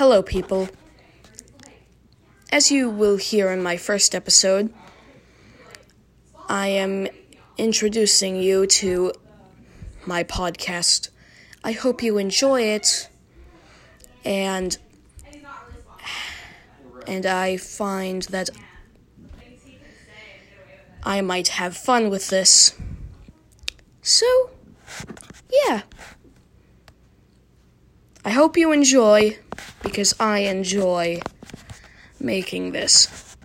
Hello, people. As you will hear in my first episode, I am introducing you to my podcast. I hope you enjoy it, and and I find that I might have fun with this. So, yeah. I hope you enjoy because I enjoy making this.